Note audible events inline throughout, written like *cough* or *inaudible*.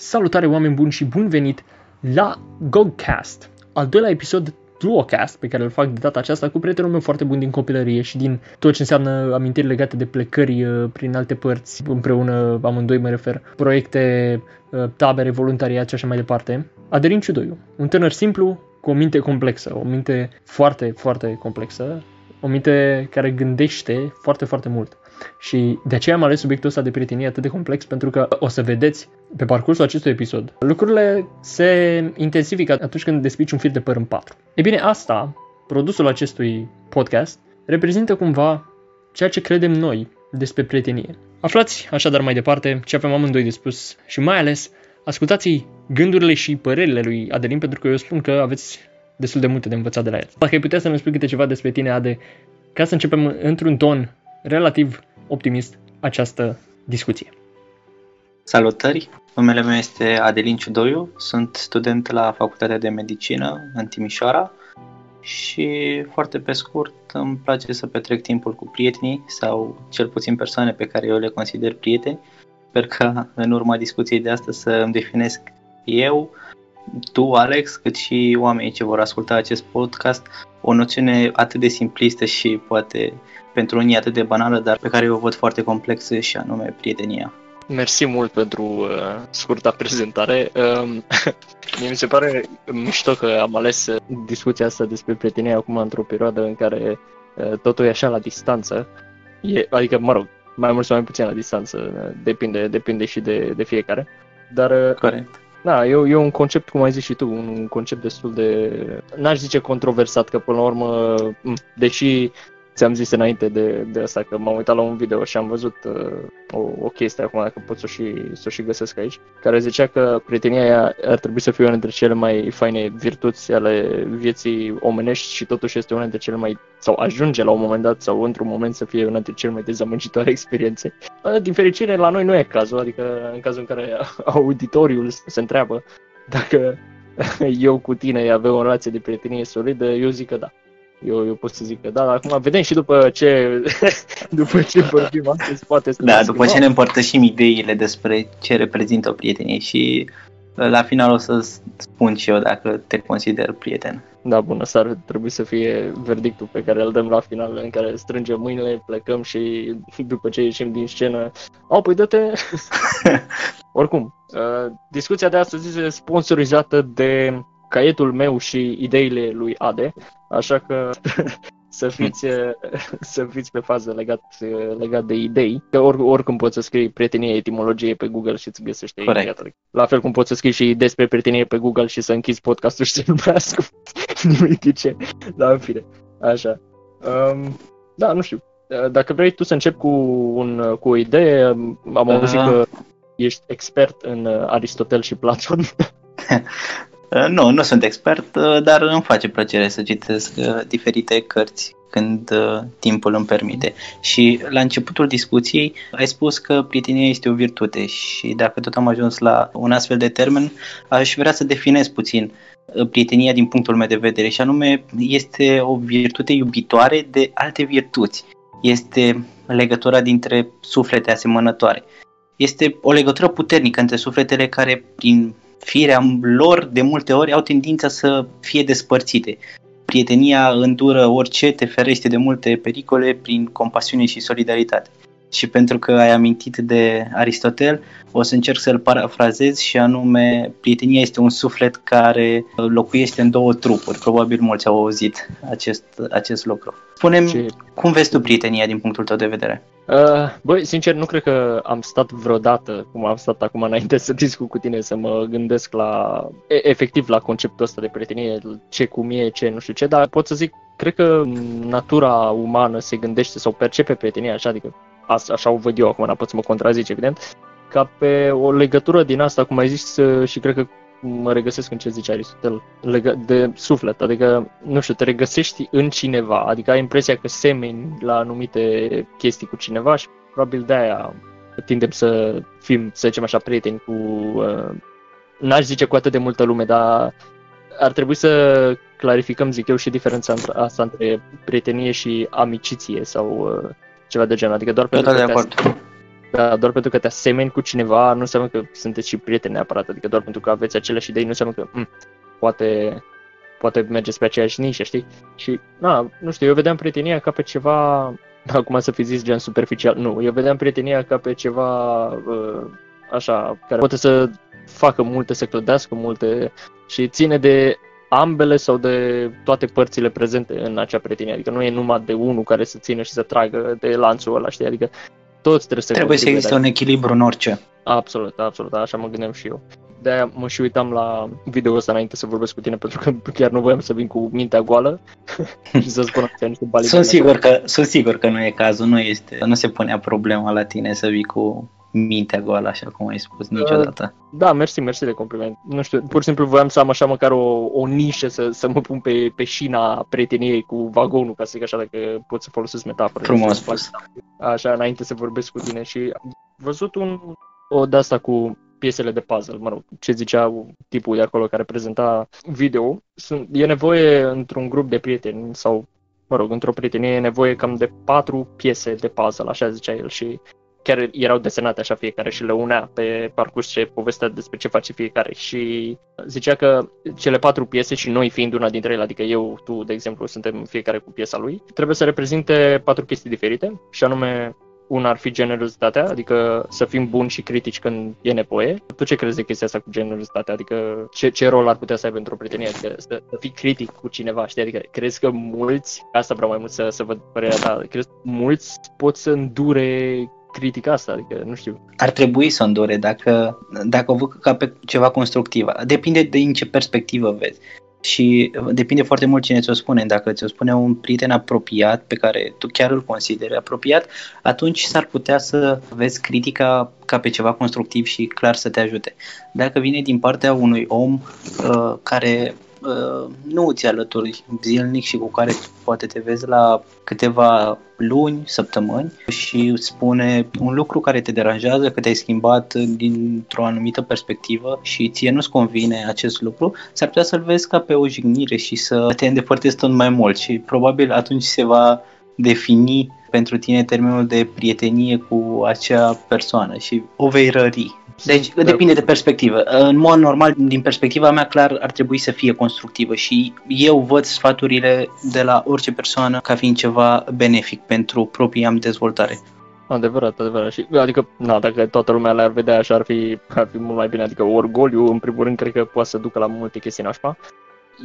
Salutare oameni buni și bun venit la Gogcast, al doilea episod duocast pe care îl fac de data aceasta cu prietenul meu foarte bun din copilărie și din tot ce înseamnă amintiri legate de plecări uh, prin alte părți, împreună amândoi mă refer, proiecte, uh, tabere, voluntariat și așa mai departe. Aderin Ciudoiu, un tânăr simplu cu o minte complexă, o minte foarte, foarte complexă, o minte care gândește foarte, foarte mult. Și de aceea am ales subiectul ăsta de prietenie atât de complex, pentru că o să vedeți pe parcursul acestui episod, lucrurile se intensifică atunci când despici un fir de păr în patru. E bine, asta, produsul acestui podcast, reprezintă cumva ceea ce credem noi despre prietenie. Aflați așadar mai departe ce avem amândoi de spus și mai ales ascultați gândurile și părerile lui Adelin pentru că eu spun că aveți destul de multe de învățat de la el. Dacă ai putea să ne spui câte ceva despre tine, Ade, ca să începem într-un ton relativ optimist această discuție. Salutări! Numele meu este Adelin Ciudoiu, sunt student la Facultatea de Medicină în Timișoara și foarte pe scurt îmi place să petrec timpul cu prietenii sau cel puțin persoane pe care eu le consider prieteni. Sper că în urma discuției de astăzi să îmi definesc eu, tu, Alex, cât și oamenii ce vor asculta acest podcast, o noțiune atât de simplistă și poate pentru unii atât de banală, dar pe care o văd foarte complexă și anume prietenia. Mersi mult pentru uh, scurta prezentare. Uh, *laughs* mie mi se pare mișto că am ales uh, discuția asta despre prietenie acum într-o perioadă în care uh, totul e așa la distanță. E, adică, mă rog, mai mult sau mai puțin la distanță, uh, depinde, depinde și de, de fiecare. Dar, uh, Corect. Da, e, e un concept, cum ai zis și tu, un concept destul de, n-aș zice controversat, că până la urmă, deși ți-am zis înainte de, de asta că m-am uitat la un video și am văzut uh, o, o chestie acum, dacă pot să o și, să o și găsesc aici, care zicea că prietenia aia ar trebui să fie una dintre cele mai faine virtuți ale vieții omenești și totuși este una dintre cele mai, sau ajunge la un moment dat sau într-un moment să fie una dintre cele mai dezamăgitoare *laughs* experiențe. Din fericire, la noi nu e cazul, adică în cazul în care *laughs* auditoriul se întreabă dacă *laughs* eu cu tine avem o relație de prietenie solidă, eu zic că da. Eu, eu pot să zic că da, dar acum vedem și după ce, *laughs* după ce vorbim astăzi, poate să Da, după ce ne împărtășim ideile despre ce reprezintă o prietenie și la final o să spun și eu dacă te consider prieten. Da, bună seară, trebuie să fie verdictul pe care îl dăm la final, în care strângem mâinile, plecăm și după ce ieșim din scenă, au, păi dă-te... *laughs* Oricum, uh, discuția de astăzi este sponsorizată de caietul meu și ideile lui Ade, așa că *laughs* să fiți, *laughs* să fiți pe fază legat, legat de idei, că or, oricum poți să scrii prietenie etimologie pe Google și îți găsește imediat. La fel cum poți să scrii și despre prietenie pe Google și să închizi podcastul și să nu mai ascult *laughs* nimic ce. Da, în fine. Așa. Um, da, nu știu. Dacă vrei tu să încep cu, un, cu o idee, am auzit uh-huh. că ești expert în Aristotel și Platon. Uh, nu, nu sunt expert, uh, dar îmi face plăcere să citesc uh, diferite cărți când timpul îmi permite. Și la începutul discuției ai spus că prietenia este o virtute și dacă tot am ajuns la un astfel de termen, aș vrea să definez puțin prietenia din punctul meu de vedere și anume este o virtute iubitoare de alte virtuți. Este legătura dintre suflete asemănătoare. Este o legătură puternică între sufletele care prin firea lor de multe ori au tendința să fie despărțite. Prietenia îndură orice, te ferește de multe pericole prin compasiune și solidaritate. Și pentru că ai amintit de Aristotel, o să încerc să-l parafrazez și anume, prietenia este un suflet care locuiește în două trupuri. Probabil mulți au auzit acest, acest lucru. Spunem, Ce... cum vezi tu prietenia din punctul tău de vedere? Uh, băi, sincer, nu cred că am stat vreodată, cum am stat acum înainte să *laughs* discut cu tine, să mă gândesc la, efectiv, la conceptul ăsta de prietenie, ce cum e, ce nu știu ce, dar pot să zic, cred că natura umană se gândește sau percepe prietenia așa, adică așa o văd eu acum, n pot să mă contrazice, evident, ca pe o legătură din asta, cum ai zis, și cred că mă regăsesc în ce zice Aristotel, de suflet, adică, nu știu, te regăsești în cineva, adică ai impresia că semeni la anumite chestii cu cineva și probabil de aia tindem să fim, să zicem așa, prieteni cu, uh, n-aș zice cu atât de multă lume, dar ar trebui să clarificăm, zic eu, și diferența asta între prietenie și amiciție sau uh, ceva de genul, adică doar pentru că, te Da, doar pentru că te asemeni cu cineva nu înseamnă că sunteți și prieteni neapărat, adică doar pentru că aveți aceleași idei nu înseamnă că m- mm, poate, poate mergeți pe aceeași nișă, știi? Și, na, nu știu, eu vedeam prietenia ca pe ceva, *laughs* acum să fi zis gen superficial, nu, eu vedeam prietenia ca pe ceva uh, așa, care poate să facă multe, să clădească multe și ține de ambele sau de toate părțile prezente în acea prietenie. Adică nu e numai de unul care să țină și să tragă de lanțul ăla, știi? Adică toți trebuie să Trebuie să existe un echilibru în orice. Absolut, absolut, așa mă gândeam și eu. De-aia mă și uitam la video ăsta înainte să vorbesc cu tine, pentru că *laughs* chiar nu voiam să vin cu mintea goală *laughs* și să spun că niște bali. Sunt sigur, că, sunt sigur că nu e cazul, nu, este, nu se punea problema la tine să vii cu mintea goală, așa cum ai spus, niciodată. Da, mersi, mersi de compliment. Nu știu, pur și simplu voiam să am așa măcar o, o nișă, să, să mă pun pe, pe șina prieteniei cu vagonul, ca să zic așa, dacă pot să folosesc metafora. Frumos spus. Așa, înainte să vorbesc cu tine și am văzut un, o de asta cu piesele de puzzle, mă rog, ce zicea tipul de acolo care prezenta video. Sunt, e nevoie într-un grup de prieteni sau mă rog, într-o prietenie e nevoie cam de patru piese de puzzle, așa zicea el și chiar erau desenate așa fiecare și le unea pe parcurs ce povestea despre ce face fiecare și zicea că cele patru piese și noi fiind una dintre ele, adică eu, tu, de exemplu, suntem fiecare cu piesa lui, trebuie să reprezinte patru chestii diferite și anume una ar fi generozitatea, adică să fim buni și critici când e nevoie. Tu ce crezi de chestia asta cu generozitatea? Adică ce, ce rol ar putea să aibă într-o prietenie? Adică să, să fii critic cu cineva, știi? Adică crezi că mulți, asta vreau mai mult să, să văd părerea ta, crezi că mulți pot să îndure critica asta, adică nu știu. Ar trebui să îndure dacă, dacă o văd ca pe ceva constructiv. Depinde de în ce perspectivă vezi. Și depinde foarte mult cine ți-o spune. Dacă ți-o spune un prieten apropiat pe care tu chiar îl consideri apropiat, atunci s-ar putea să vezi critica ca pe ceva constructiv și clar să te ajute. Dacă vine din partea unui om uh, care Uh, nu îți alături zilnic și cu care poate te vezi la câteva luni, săptămâni și îți spune un lucru care te deranjează, că te-ai schimbat dintr-o anumită perspectivă și ție nu-ți convine acest lucru, s-ar putea să-l vezi ca pe o jignire și să te îndepărtezi tot mai mult și probabil atunci se va defini pentru tine termenul de prietenie cu acea persoană și o vei rări. Deci da. depinde de perspectivă. În mod normal, din perspectiva mea, clar ar trebui să fie constructivă și eu văd sfaturile de la orice persoană ca fiind ceva benefic pentru propria dezvoltare. Adevărat, adevărat. Și, adică, na, dacă toată lumea le-ar vedea așa, ar fi, ar fi mult mai bine. Adică orgoliu, în primul rând, cred că poate să ducă la multe chestii nașpa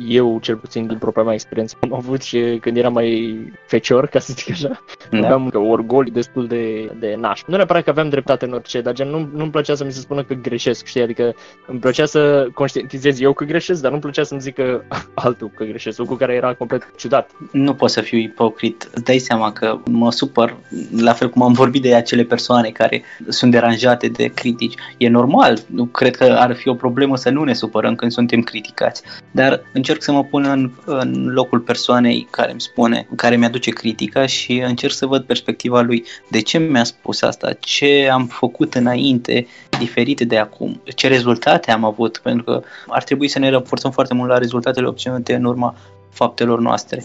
eu, cel puțin din propria mea experiență, am avut și când eram mai fecior, ca să zic așa, da. aveam că orgoli destul de, de naș. Nu neapărat că aveam dreptate în orice, dar gen nu, nu-mi plăcea să mi se spună că greșesc, știi? Adică îmi plăcea să conștientizez eu că greșesc, dar nu-mi plăcea să-mi zică *laughs* altul că greșesc, lucru care era complet ciudat. Nu pot să fiu ipocrit. Îți dai seama că mă supăr, la fel cum am vorbit de acele persoane care sunt deranjate de critici. E normal, nu cred că ar fi o problemă să nu ne supărăm când suntem criticați, dar în încerc să mă pun în, în locul persoanei care îmi spune, care mi-aduce critica și încerc să văd perspectiva lui. De ce mi-a spus asta? Ce am făcut înainte diferite de acum? Ce rezultate am avut? Pentru că ar trebui să ne raportăm foarte mult la rezultatele obținute în urma faptelor noastre.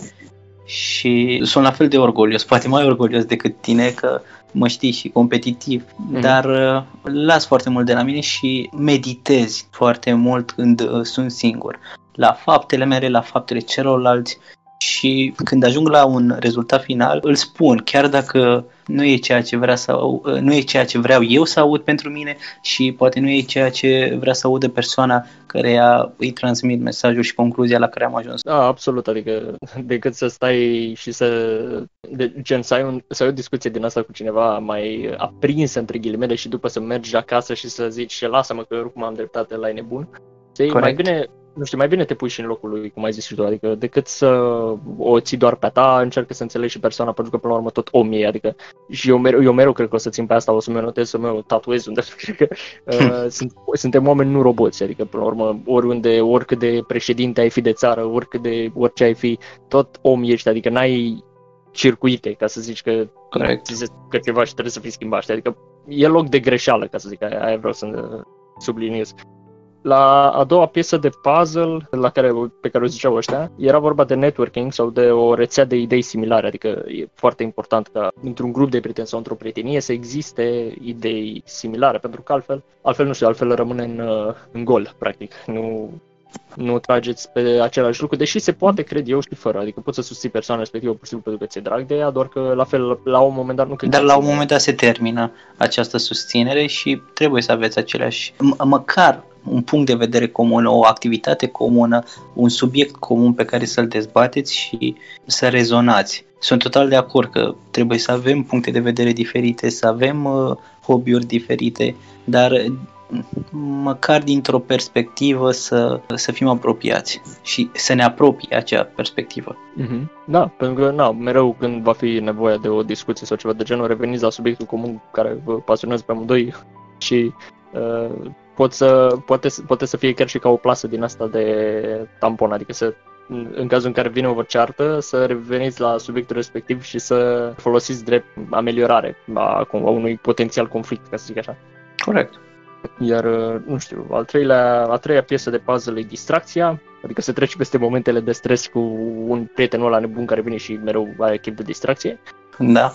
Și sunt la fel de orgolios, poate mai orgolios decât tine că mă știi și competitiv, mm-hmm. dar uh, las foarte mult de la mine și meditez foarte mult când uh, sunt singur la faptele mele, la faptele celorlalți și când ajung la un rezultat final, îl spun, chiar dacă nu e ceea ce vrea să nu e ceea ce vreau eu să aud pentru mine și poate nu e ceea ce vrea să audă persoana care îi transmit mesajul și concluzia la care am ajuns. Da, absolut, adică decât să stai și să de, gen să ai, un, să ai o discuție din asta cu cineva mai aprinsă între ghilimele și după să mergi acasă și să zici lasă-mă că eu oricum am dreptate la nebun. Corect. mai bine nu știu, mai bine te pui și în locul lui, cum ai zis și tu, adică decât să o ții doar pe ta, încercă să înțelegi și persoana, pentru că până la urmă tot om e, adică și eu mereu, eu mereu cred că o să țin pe asta, o să-mi notez, să mă tatuez unde, *laughs* cred că uh, sunt, suntem oameni, nu roboți, adică până la urmă, oriunde, oricât de președinte ai fi de țară, oricât de orice ai fi, tot om ești, adică n-ai circuite, ca să zici că, Correct. că ceva și trebuie să fii schimbat, adică e loc de greșeală, ca să zic, aia, aia vreau să subliniez. La a doua piesă de puzzle la care, pe care o ziceau ăștia, era vorba de networking sau de o rețea de idei similare, adică e foarte important ca într-un grup de prieteni sau într-o prietenie să existe idei similare, pentru că altfel, altfel nu știu, altfel rămâne în, uh, în gol, practic. Nu, nu trageți pe același lucru, deși se poate, cred eu, și fără. Adică poți să susții persoana respectivă pur și simplu pentru că ți-e drag de ea, doar că la fel, la un moment dat nu cred Dar la un moment dat se termină această susținere și trebuie să aveți aceleași, m- măcar un punct de vedere comun, o activitate comună, un subiect comun pe care să-l dezbateți și să rezonați. Sunt total de acord că trebuie să avem puncte de vedere diferite, să avem uh, hobby-uri diferite, dar măcar dintr-o perspectivă să, să fim apropiați și să ne apropie acea perspectivă. Mm-hmm. Da, pentru că na, mereu când va fi nevoie de o discuție sau ceva de genul, reveniți la subiectul comun care vă pasionează pe amândoi *laughs* și uh, pot să, poate, poate să fie chiar și ca o plasă din asta de tampon, adică să în cazul în care vine o ceartă, să reveniți la subiectul respectiv și să folosiți drept ameliorare a, a unui potențial conflict, ca să zic așa. Corect. Iar, uh, nu știu, al treilea, a treia piesă de puzzle e distracția, adică să treci peste momentele de stres cu un prieten ăla nebun care vine și mereu are chip de distracție. Da.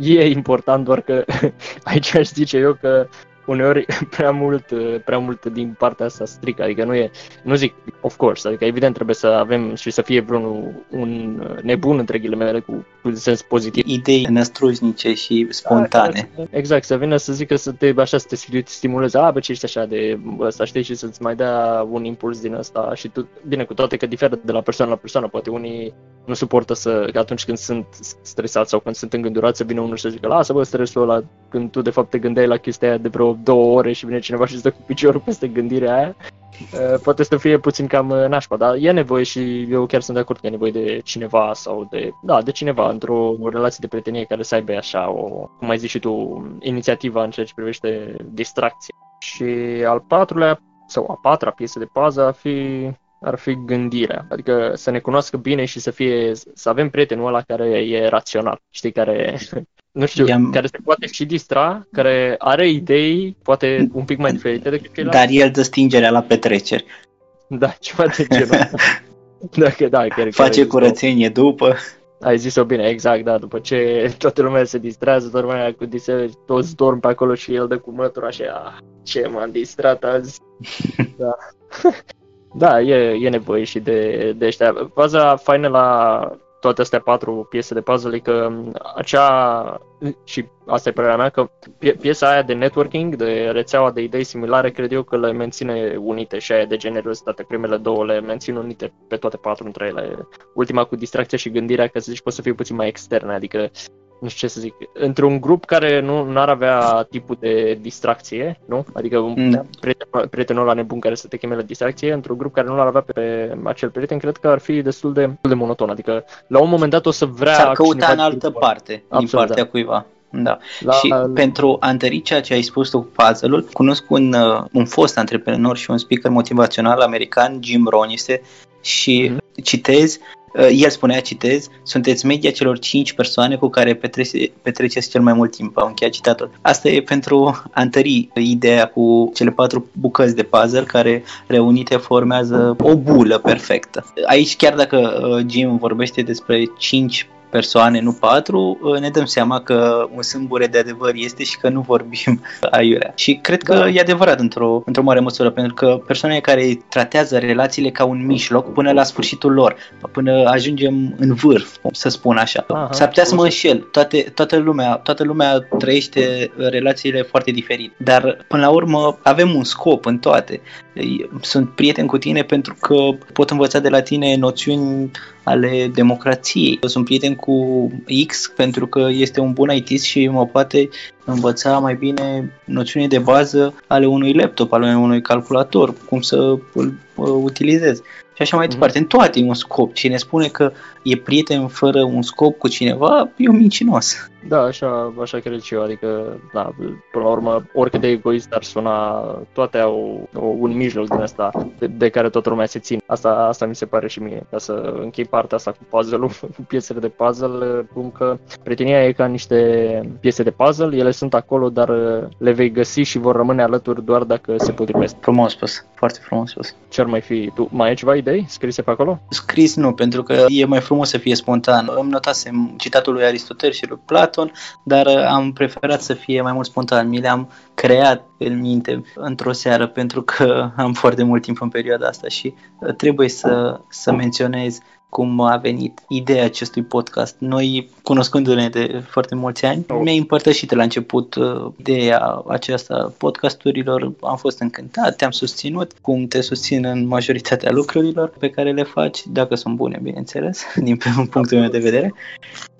E important doar că *laughs* aici aș zice eu că uneori *laughs* prea mult, prea mult din partea asta strică, adică nu e, nu zic, of course, adică evident trebuie să avem și să fie vreun un nebun, între ghilimele, cu, cu sens pozitiv. Idei năstrușnice și spontane. Da, exact, să vină să zică să te, așa, să te stimuleze, a, bă, ce ești așa de ăsta, știi, și să-ți mai dea un impuls din ăsta și tu, bine, cu toate că diferă de la persoană la persoană, poate unii nu suportă să, că atunci când sunt stresați sau când sunt îngândurați să vină unul și să zică, lasă bă stresul ăla, când tu de fapt te gândeai la chestia aia de vreo două ore și vine cineva și îți dă cu piciorul peste gândirea aia, uh, poate să fie puțin cam uh, nașpa, dar e nevoie și eu chiar sunt de acord că e nevoie de cineva sau de, da, de cineva într-o relație de prietenie care să aibă așa o, cum ai zis și tu, inițiativa în ceea ce privește distracție. Și al patrulea sau a patra piesă de pază ar fi ar fi gândirea. Adică să ne cunoască bine și să fie, să avem prietenul ăla care e rațional, știi, care, nu știu, I-am... care se poate și distra, care are idei, poate un pic mai diferite decât ceilalți. Dar el dă stingerea la petreceri. Da, ceva de genul. *laughs* Dacă, da, chiar, Face curățenie după. Ai zis-o bine, exact, da, după ce toată lumea se distrează, toată lumea cu dise, toți dorm pe acolo și el dă cu mătura și a, ce m-am distrat azi. *laughs* da. *laughs* Da, e, e nevoie și de, de ăștia. Faza faină la toate astea patru piese de puzzle e că acea, și asta e părerea mea, că piesa aia de networking, de rețeaua de idei similare, cred eu că le menține unite și aia de generozitate. Primele două le mențin unite pe toate patru între ele. Ultima cu distracția și gândirea, că să zici, poate să fie puțin mai externe, adică nu știu ce să zic, într-un grup care nu ar avea tipul de distracție, nu? Adică un da. prieten, prietenul ăla nebun care să te cheme la distracție, într-un grup care nu ar avea pe acel prieten, cred că ar fi destul de, de monoton. Adică la un moment dat o să vrea S-ar căuta în altă parte, Absolut, din partea da. cuiva. Da. La, și la... pentru a întări ceea ce ai spus tu cu puzzle-ul, cunosc un, uh, un fost antreprenor și un speaker motivațional american, Jim Rohn, este și mm-hmm. citez Uh, el spunea, citez, sunteți media celor 5 persoane cu care petrece, petreceți cel mai mult timp. Am încheiat citatul. Asta e pentru a întări ideea cu cele patru bucăți de puzzle care reunite formează o bulă perfectă. Aici, chiar dacă uh, Jim vorbește despre 5 persoane, nu patru, uh, ne dăm seama că un sâmbure de adevăr este și că nu vorbim *laughs* aiurea. Și cred că da. e adevărat într-o, într-o mare măsură, pentru că persoanele care tratează relațiile ca un mijloc până la sfârșitul lor, până ajungem în vârf, să spun așa. Aha, S-ar putea să mă înșel, toate, toată, lumea, toată lumea trăiește relațiile foarte diferit, dar până la urmă avem un scop în toate. Sunt prieten cu tine pentru că pot învăța de la tine noțiuni ale democrației. Sunt prieten cu X pentru că este un bun IT și mă poate învăța mai bine noțiuni de bază ale unui laptop, ale unui calculator, cum să îl uh, utilizez. Și așa mai mm-hmm. departe. În toate e un scop. Cine spune că e prieten fără un scop cu cineva, e un mincinos. Da, așa, așa cred și eu, adică, da, până la urmă, oricât de egoist ar suna, toate au un mijloc din asta de, de care toată lumea se ține. Asta, asta mi se pare și mie, ca să închei partea asta cu puzzle-ul, *laughs* cu piesele de puzzle, cum că prietenia e ca niște piese de puzzle, ele sunt acolo, dar le vei găsi și vor rămâne alături doar dacă se potrivesc. Frumos spus, foarte frumos spus. Ce ar mai fi? Tu mai ai ceva idei scrise pe acolo? Scris nu, pentru că e mai frumos să fie spontan. Îmi notasem citatul lui Aristotel și lui Platon, dar am preferat să fie mai mult spontan. Mi le-am creat în minte într-o seară pentru că *laughs* am foarte mult timp în perioada asta și trebuie să, să menționez cum a venit ideea acestui podcast. Noi, cunoscându-ne de foarte mulți ani, oh. mi-ai împărtășit la început uh, ideea aceasta podcasturilor, am fost încântat, te-am susținut, cum te susțin în majoritatea lucrurilor pe care le faci, dacă sunt bune, bineînțeles, *laughs* din punctul meu de vedere.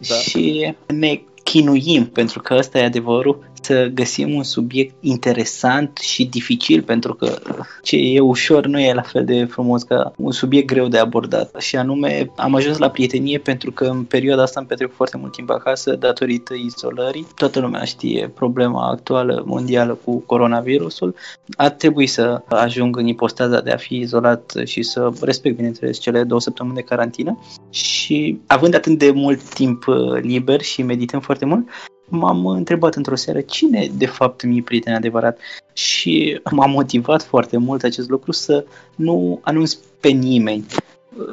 Da. Și ne chinuim, pentru că ăsta e adevărul, să găsim un subiect interesant și dificil, pentru că ce e ușor nu e la fel de frumos ca un subiect greu de abordat. Și anume, am ajuns la prietenie pentru că în perioada asta am petrecut foarte mult timp acasă datorită izolării. Toată lumea știe problema actuală mondială cu coronavirusul. A trebuit să ajung în ipostaza de a fi izolat și să respect, bineînțeles, cele două săptămâni de carantină. Și având atât de mult timp uh, liber și medităm foarte mult, m-am întrebat într-o seară cine de fapt mi-e prieten adevărat și m-a motivat foarte mult acest lucru să nu anunț pe nimeni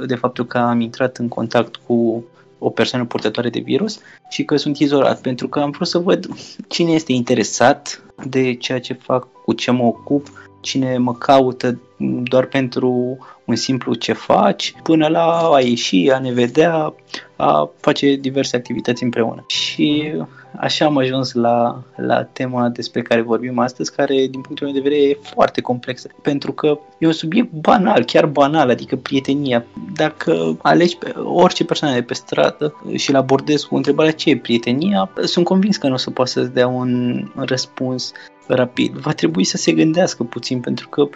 de faptul că am intrat în contact cu o persoană purtătoare de virus și că sunt izolat pentru că am vrut să văd cine este interesat de ceea ce fac, cu ce mă ocup, cine mă caută doar pentru un simplu ce faci, până la a ieși, a ne vedea, a face diverse activități împreună. Și așa am ajuns la, la tema despre care vorbim astăzi, care, din punctul meu de vedere, e foarte complexă. Pentru că e un subiect banal, chiar banal, adică prietenia. Dacă alegi pe orice persoană de pe stradă și îl abordezi cu întrebarea ce e prietenia, sunt convins că nu o să poată să-ți dea un răspuns rapid. Va trebui să se gândească puțin, pentru că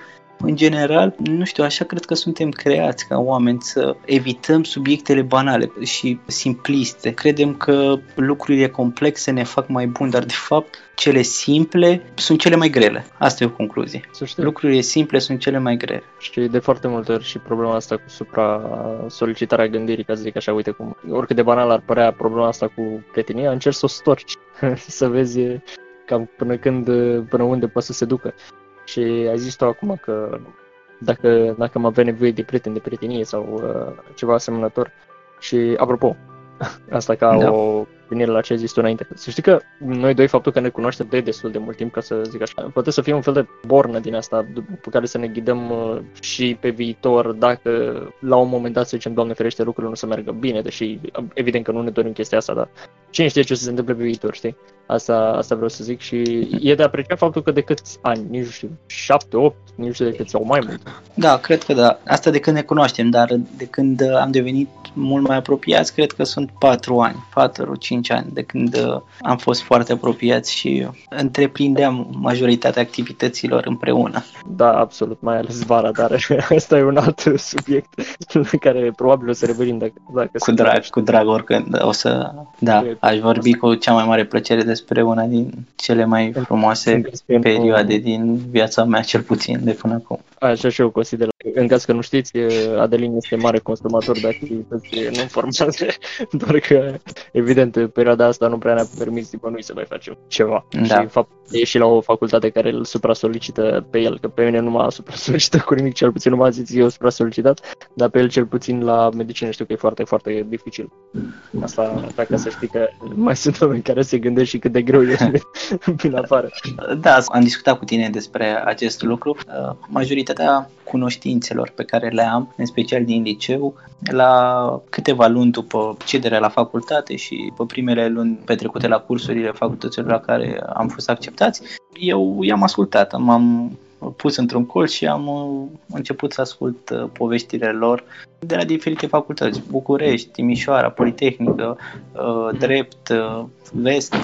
în general, nu știu, așa cred că suntem creați ca oameni să evităm subiectele banale și simpliste. Credem că lucrurile complexe ne fac mai buni, dar de fapt cele simple sunt cele mai grele. Asta e o concluzie. Lucrurile simple sunt cele mai grele. Și de foarte multe ori și problema asta cu supra-solicitarea gândirii, ca să zic așa, uite cum, oricât de banal ar părea problema asta cu prietenia, încerci să o storci, *laughs* să vezi cam până când, până unde poate să se ducă. Și ai zis tu acum că dacă, dacă am avea nevoie de prieteni de prietenie sau uh, ceva asemănător. Și apropo, *laughs* asta ca da. o venire la ce ai zis tu înainte. Să știi că noi doi, faptul că ne cunoaștem de destul de mult timp, ca să zic așa, poate să fie un fel de bornă din asta pe care să ne ghidăm uh, și pe viitor dacă la un moment dat să zicem, Doamne ferește, lucrurile nu să meargă bine, deși evident că nu ne dorim chestia asta, dar cine știe ce o să se întâmple pe viitor, știi? Asta, asta vreau să zic și e de apreciat faptul că de câți ani, nici nu știu, șapte, opt, nici nu știu de câți sau mai mult. Da, cred că da. Asta de când ne cunoaștem, dar de când am devenit mult mai apropiați, cred că sunt patru ani, patru, cinci ani de când uh, am fost foarte apropiați și întreprindeam majoritatea activităților împreună. Da, absolut, mai ales vara, dar *laughs* asta e un alt subiect la care probabil o să revenim dacă, dacă Cu drag, cu drag oricând o să, da, aș vorbi cu cea mai mare plăcere despre una din cele mai frumoase perioade din viața mea, cel puțin de până acum. Așa și eu consider. În caz că nu știți, Adelin este mare consumator de activități non formate, *laughs* doar că, evident, perioada asta nu prea ne-a permis nimănui să mai facem ceva. Da. Și fapt, e și la o facultate care îl supra-solicită pe el, că pe mine nu m-a supra-solicitat *laughs* cu nimic, cel puțin nu m-a zis eu supra-solicitat, dar pe el cel puțin la medicină știu că e foarte, foarte dificil. Asta, dacă să știi că mai sunt oameni care se gândesc și cât de greu e prin *laughs* afară. Da, am discutat cu tine despre acest lucru. Majoritatea cunoștințelor pe care le am, în special din liceu, la câteva luni după cederea la facultate și pe primele luni petrecute la cursurile facultăților la care am fost acceptați, eu i-am ascultat, m-am pus într-un colț și am uh, început să ascult uh, poveștile lor de la diferite facultăți, București, Timișoara, Politehnică, uh, Drept, Vest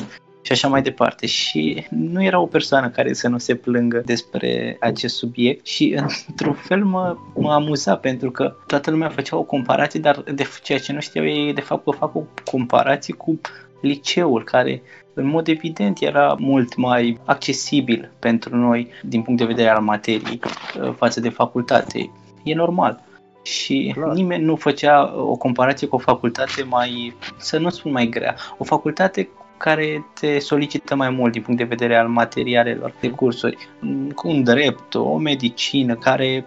și așa mai departe. Și nu era o persoană care să nu se plângă despre acest subiect și *laughs* într-un fel mă, mă amuza pentru că toată lumea făcea o comparație, dar de ceea ce nu știau ei de fapt că fac o comparație cu liceul, care în mod evident era mult mai accesibil pentru noi din punct de vedere al materiei uh, față de facultate. E normal. Și Clar. nimeni nu făcea o comparație cu o facultate mai, să nu spun mai grea, o facultate care te solicită mai mult din punct de vedere al materialelor de cursuri, cu un drept, o medicină, care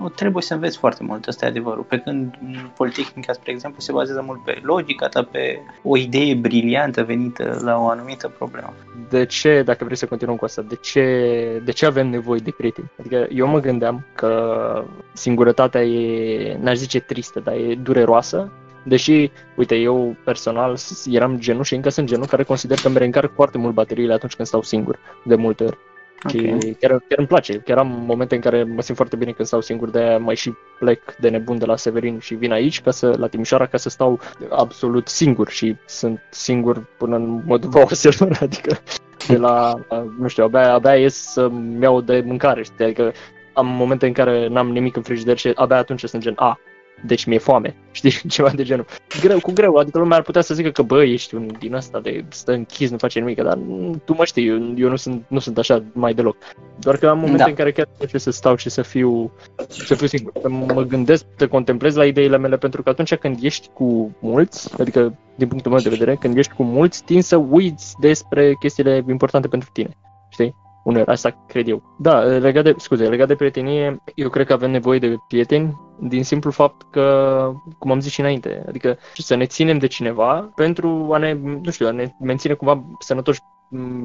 nu trebuie să înveți foarte mult, ăsta e adevărul. Pe când Politehnica, spre exemplu, se bazează mult pe logica ta, pe o idee briliantă venită la o anumită problemă. De ce, dacă vrei să continuăm cu asta, de ce, de ce avem nevoie de prieteni? Adică eu mă gândeam că singurătatea e, n-aș zice tristă, dar e dureroasă Deși, uite, eu personal eram genul și încă sunt genul care consider că îmi reîncarc foarte mult bateriile atunci când stau singur, de multe ori. Okay. Și chiar, chiar îmi place, chiar am momente în care mă simt foarte bine când stau singur, de mai și plec de nebun de la Severin și vin aici, ca să, la Timișoara, ca să stau absolut singur și sunt singur până în modul *laughs* oselor, adică de la, nu știu, abia, abia ies să-mi iau de mâncare, știi, adică am momente în care n-am nimic în frigider și abia atunci sunt gen, a, deci mi-e foame, *laughs* știi, ceva de genul. Greu, cu greu, adică lumea ar putea să zică că, bă, ești un din ăsta de stă închis, nu face nimic, dar tu mă știi, eu, eu nu, sunt, nu sunt așa mai deloc. Doar că am momente da. în care chiar trebuie să stau și să fiu, să fiu singur, să mă gândesc, să contemplez la ideile mele, pentru că atunci când ești cu mulți, adică din punctul meu de vedere, când ești cu mulți, tin să uiți despre chestiile importante pentru tine, știi? Uneori, asta cred eu. Da, legat de, scuze, legat de prietenie, eu cred că avem nevoie de prieteni din simplu fapt că, cum am zis și înainte, adică să ne ținem de cineva pentru a ne, nu știu, a ne menține cumva sănătoși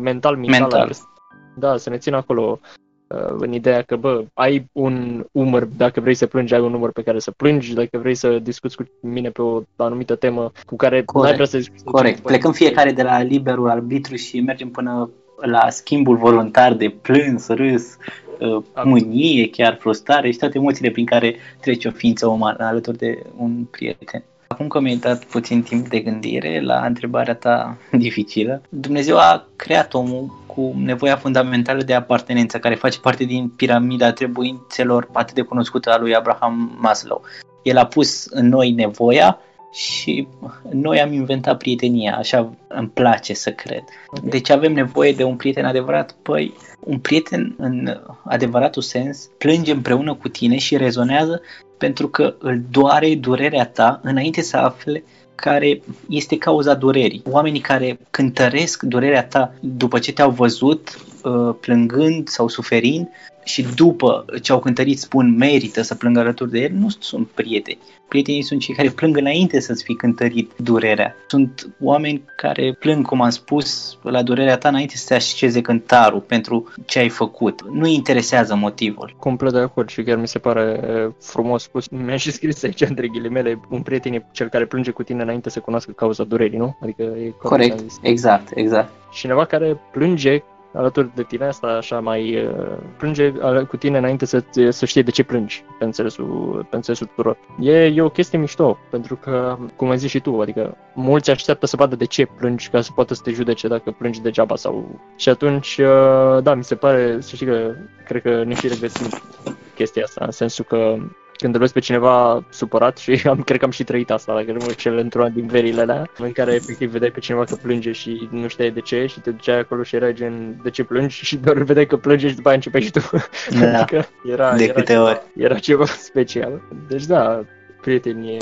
mental, mental. mental. Da, să ne țină acolo uh, în ideea că, bă, ai un umăr, dacă vrei să plângi, ai un număr pe care să plângi, dacă vrei să discuți cu mine pe o anumită temă cu care Corect. n-ai vrea să discuți. Corect. Plecăm fiecare de la liberul arbitru și mergem până la schimbul voluntar de plâns, râs, uh, mânie, chiar frustrare și toate emoțiile prin care trece o ființă umană alături de un prieten. Acum că mi-ai dat puțin timp de gândire la întrebarea ta *laughs* dificilă, Dumnezeu a creat omul cu nevoia fundamentală de apartenență, care face parte din piramida trebuințelor atât de cunoscută a lui Abraham Maslow. El a pus în noi nevoia și noi am inventat prietenia, așa îmi place să cred. Okay. Deci avem nevoie de un prieten adevărat? Păi, un prieten în adevăratul sens plânge împreună cu tine și rezonează pentru că îl doare durerea ta înainte să afle care este cauza durerii. Oamenii care cântăresc durerea ta după ce te-au văzut uh, plângând sau suferind și după ce au cântărit spun merită să plângă alături de el, nu sunt prieteni. Prietenii sunt cei care plâng înainte să-ți fi cântărit durerea. Sunt oameni care plâng, cum am spus, la durerea ta înainte să te așeze cântarul pentru ce ai făcut. Nu interesează motivul. Complet de acord și chiar mi se pare frumos spus. *laughs* Mi-a și scris aici între ghilimele, un prieten e cel care plânge cu tine înainte să cunoască cauza durerii, nu? Adică e corect, exact, exact. Cineva care plânge alături de tine, asta așa mai uh, plânge cu tine înainte să, să știe de ce plângi, pe înțelesul, pe înțelesul tuturor. E, e o chestie mișto, pentru că, cum ai zis și tu, adică mulți așteaptă să vadă de ce plângi ca să poată să te judece dacă plângi degeaba sau... Și atunci, uh, da, mi se pare, să știi că cred că ne și regăsim chestia asta, în sensul că când îl vezi pe cineva supărat și *laughs* am, cred că am și trăit asta, dacă nu cel într-una din verile alea, în care efectiv vedeai pe cineva că plânge și nu știai de ce și te duceai acolo și era gen de ce plângi *laughs* și doar vedeai că plânge și după aia începeai și tu. Da, *laughs* adică era, de era câte ceva, ori. Era ceva special. Deci da, prieteni,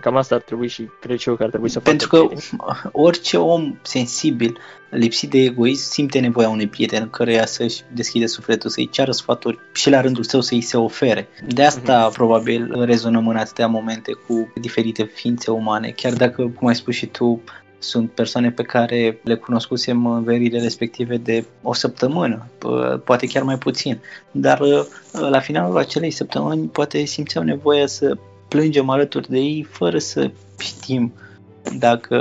Cam asta ar trebui și cred și eu că ar trebui să Pentru că *laughs* orice om sensibil, lipsit de egoism, simte nevoia unui prieten căruia să-și deschide sufletul, să-i ceară sfaturi și la rândul său să-i se ofere. De asta uh-huh. probabil rezonăm în atâtea momente cu diferite ființe umane, chiar dacă, cum ai spus și tu, sunt persoane pe care le cunoscusem în verile respective de o săptămână, poate chiar mai puțin. Dar la finalul acelei săptămâni poate simțeau nevoia să plângem alături de ei fără să știm dacă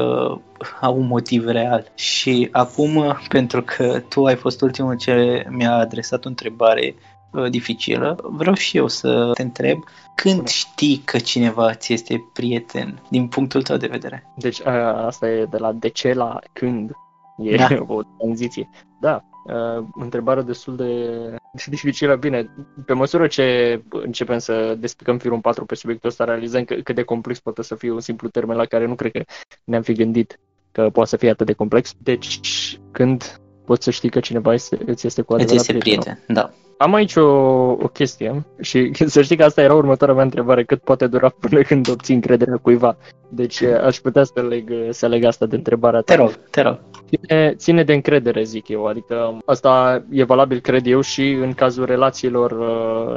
au un motiv real. Și acum, pentru că tu ai fost ultimul ce mi-a adresat o întrebare uh, dificilă, vreau și eu să te întreb când știi că cineva ți este prieten din punctul tău de vedere? Deci a, asta e de la de ce la când. E da. *laughs* o tranziție. Da, Uh, întrebare destul de dificilă. Bine, pe măsură ce începem să despicăm firul 4 pe subiectul ăsta, realizăm că, cât de complex poate să fie un simplu termen la care nu cred că ne-am fi gândit că poate să fie atât de complex. Deci, când poți să știi că cineva este, îți este cu adevărat Îți este prieten, da. Am aici o, o chestie și *laughs* să știi că asta era următoarea mea întrebare, cât poate dura până când obții încrederea cuiva. Deci aș putea să leg, să leg asta de întrebarea ta. Te rog, te rog. Ține, ține de încredere, zic eu, adică asta e valabil, cred eu, și în cazul relațiilor,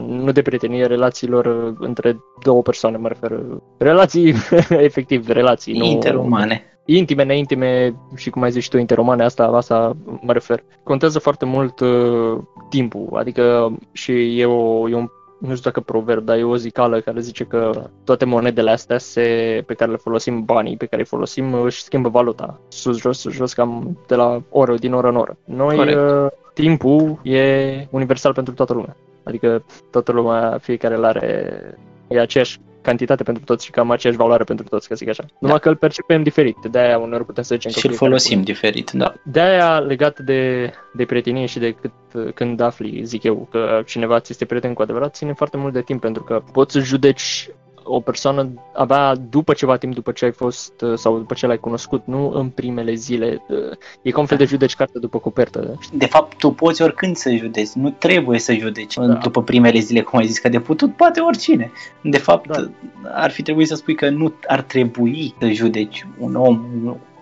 nu de prietenie, relațiilor între două persoane, mă refer. Relații, *laughs* efectiv, relații. Interumane. Nu, intime, neintime și cum ai zis și tu, interomane, asta, asta mă refer. Contează foarte mult uh, timpul, adică și e, o, e un nu știu dacă proverb, dar e o zicală care zice că toate monedele astea se, pe care le folosim, banii pe care îi folosim, își schimbă valuta. Sus, jos, sus, jos, cam de la oră, din oră în oră. Noi, uh, timpul e universal pentru toată lumea. Adică toată lumea, fiecare îl are, e aceeași cantitate pentru toți și cam aceeași valoare pentru toți, ca zic așa. Da. Numai că îl percepem diferit, de-aia uneori putem să zicem și că îl folosim cu... diferit, da. De-aia legat de, de prietenie și de cât, când afli, zic eu, că cineva ți este prieten cu adevărat, ține foarte mult de timp, pentru că poți să judeci o persoană abia după ceva timp după ce ai fost uh, sau după ce l-ai cunoscut, nu în primele zile. Uh, e ca un fel de judeci carte după copertă. De fapt, tu poți oricând să judeci, nu trebuie să judeci da. după primele zile, cum ai zis, că de putut poate oricine. De fapt, da. ar fi trebuit să spui că nu ar trebui să judeci un om,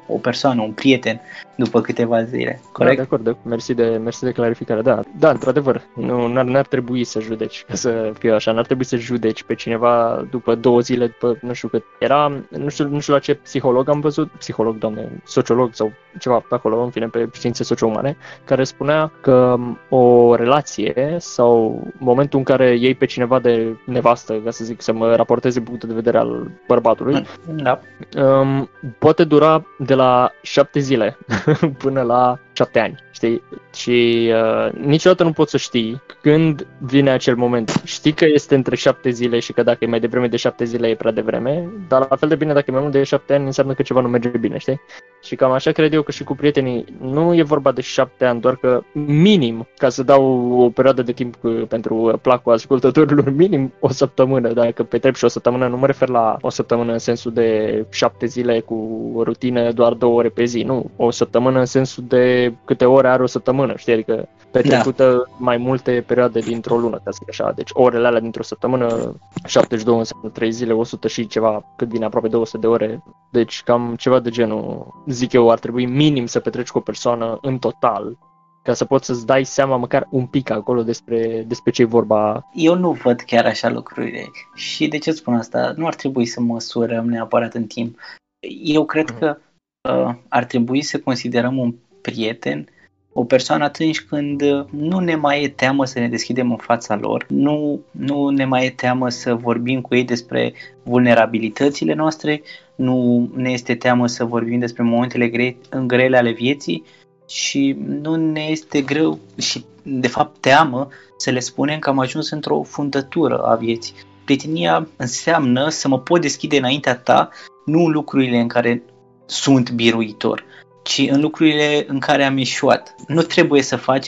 o persoană, un prieten, după câteva zile. Corect? Da, de acord, mersi de, mersi de clarificare. Da, da într-adevăr, nu, n-ar, n-ar trebui să judeci, ca să fie așa, n-ar trebui să judeci pe cineva după două zile, după nu știu cât. Era, nu știu, nu știu la ce psiholog am văzut, psiholog, doamne, sociolog sau ceva pe acolo, în fine, pe științe socio-umane, care spunea că o relație sau momentul în care iei pe cineva de nevastă, ca să zic, să mă raporteze punctul de vedere al bărbatului, da. um, poate dura de la șapte zile *laughs* *laughs* până la șapte ani, știi? Și uh, niciodată nu poți să știi când vine acel moment. Știi că este între șapte zile și că dacă e mai devreme de șapte zile e prea devreme, dar la fel de bine dacă e mai mult de șapte ani înseamnă că ceva nu merge bine, știi? Și cam așa cred eu că și cu prietenii nu e vorba de șapte ani, doar că minim, ca să dau o perioadă de timp uh, pentru placul ascultătorilor, *laughs* minim o săptămână. Dacă petrec și o săptămână, nu mă refer la o săptămână în sensul de șapte zile cu rutină doar două ore pe zi, nu. O săptămână în sensul de câte ore are o săptămână, știi? Adică petrecută da. mai multe perioade dintr-o lună, ca să zic așa. Deci orele alea dintr-o săptămână, 72 înseamnă 3 zile, 100 și ceva, cât vine aproape 200 de ore. Deci cam ceva de genul, zic eu, ar trebui minim să petreci cu o persoană în total ca să poți să-ți dai seama măcar un pic acolo despre, despre ce e vorba. Eu nu văd chiar așa lucrurile și de ce spun asta? Nu ar trebui să măsurăm neapărat în timp. Eu cred mm. că uh, ar trebui să considerăm un prieten o persoană atunci când nu ne mai e teamă să ne deschidem în fața lor, nu, nu ne mai e teamă să vorbim cu ei despre vulnerabilitățile noastre, nu ne este teamă să vorbim despre momentele gre- grele ale vieții și nu ne este greu și de fapt teamă să le spunem că am ajuns într-o fundătură a vieții. Prietenia înseamnă să mă pot deschide înaintea ta, nu lucrurile în care sunt biruitor, ci în lucrurile în care am ieșuat. Nu trebuie să faci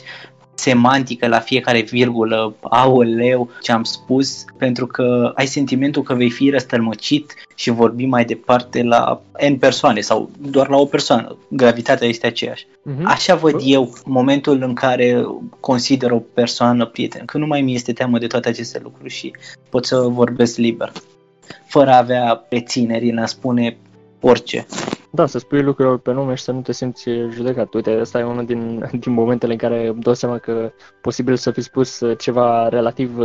semantică la fiecare virgulă, aoleu, ce am spus, pentru că ai sentimentul că vei fi răstălmăcit și vorbi mai departe la N persoane sau doar la o persoană. Gravitatea este aceeași. Uh-huh. Așa văd eu momentul în care consider o persoană prieten, că nu mai mi este teamă de toate aceste lucruri și pot să vorbesc liber, fără a avea rețineri în a spune orice. Da, să spui lucrurile pe nume și să nu te simți judecat. Uite, asta e unul din, din momentele în care îmi dau seama că posibil să fi spus ceva relativ,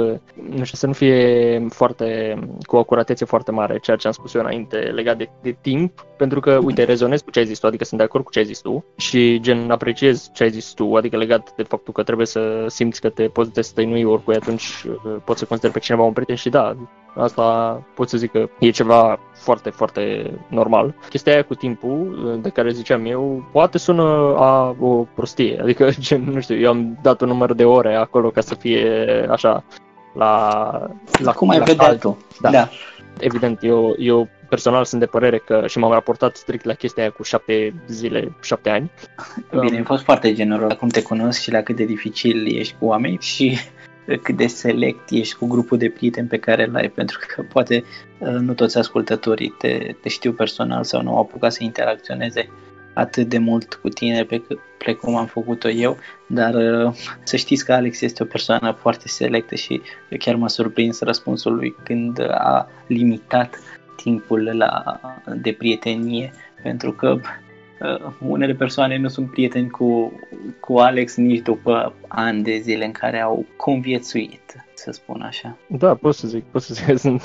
nu știu, să nu fie foarte, cu o acuratețe foarte mare, ceea ce am spus eu înainte legat de, de timp, pentru că, uite, rezonez cu ce ai zis tu, adică sunt de acord cu ce ai zis tu și, gen, apreciez ce ai zis tu, adică legat de faptul că trebuie să simți că te poți destăinui oricui, atunci uh, poți să consideri pe cineva un prieten și da, asta pot să zic că e ceva foarte, foarte normal. Chestia aia cu timpul, de care ziceam eu, poate sună a o prostie. *laughs* Adică, gen, nu știu, eu am dat un număr de ore acolo ca să fie așa, la... la Cum ai vedea tu. Da. da. Evident, eu, eu personal sunt de părere că și m-am raportat strict la chestia aia cu șapte zile, șapte ani. Bine, um, ai fost foarte generos acum te cunosc și la cât de dificil ești cu oameni și cât de select ești cu grupul de prieteni pe care îl ai, pentru că poate uh, nu toți ascultătorii te, te știu personal sau nu au apucat să interacționeze atât de mult cu tine pe precum am făcut-o eu, dar uh, să știți că Alex este o persoană foarte selectă și chiar m-a surprins răspunsul lui când a limitat timpul la, de prietenie, pentru că uh, unele persoane nu sunt prieteni cu, cu Alex nici după ani de zile în care au conviețuit să spun așa. Da, pot să zic, pot să zic că *laughs* sunt,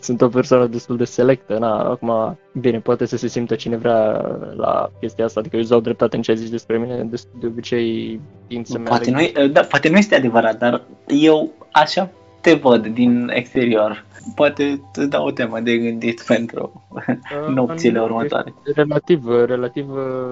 sunt o persoană destul de selectă. Na, acum, bine, poate să se simtă cine vrea la chestia asta, adică eu îți dreptate în ce zici despre mine, de, de obicei tind să poate nu, da, poate nu este adevărat, dar eu așa te văd din exterior poate îți dau o temă de gândit *laughs* pentru uh, nopțile următoare. Relativ, relativ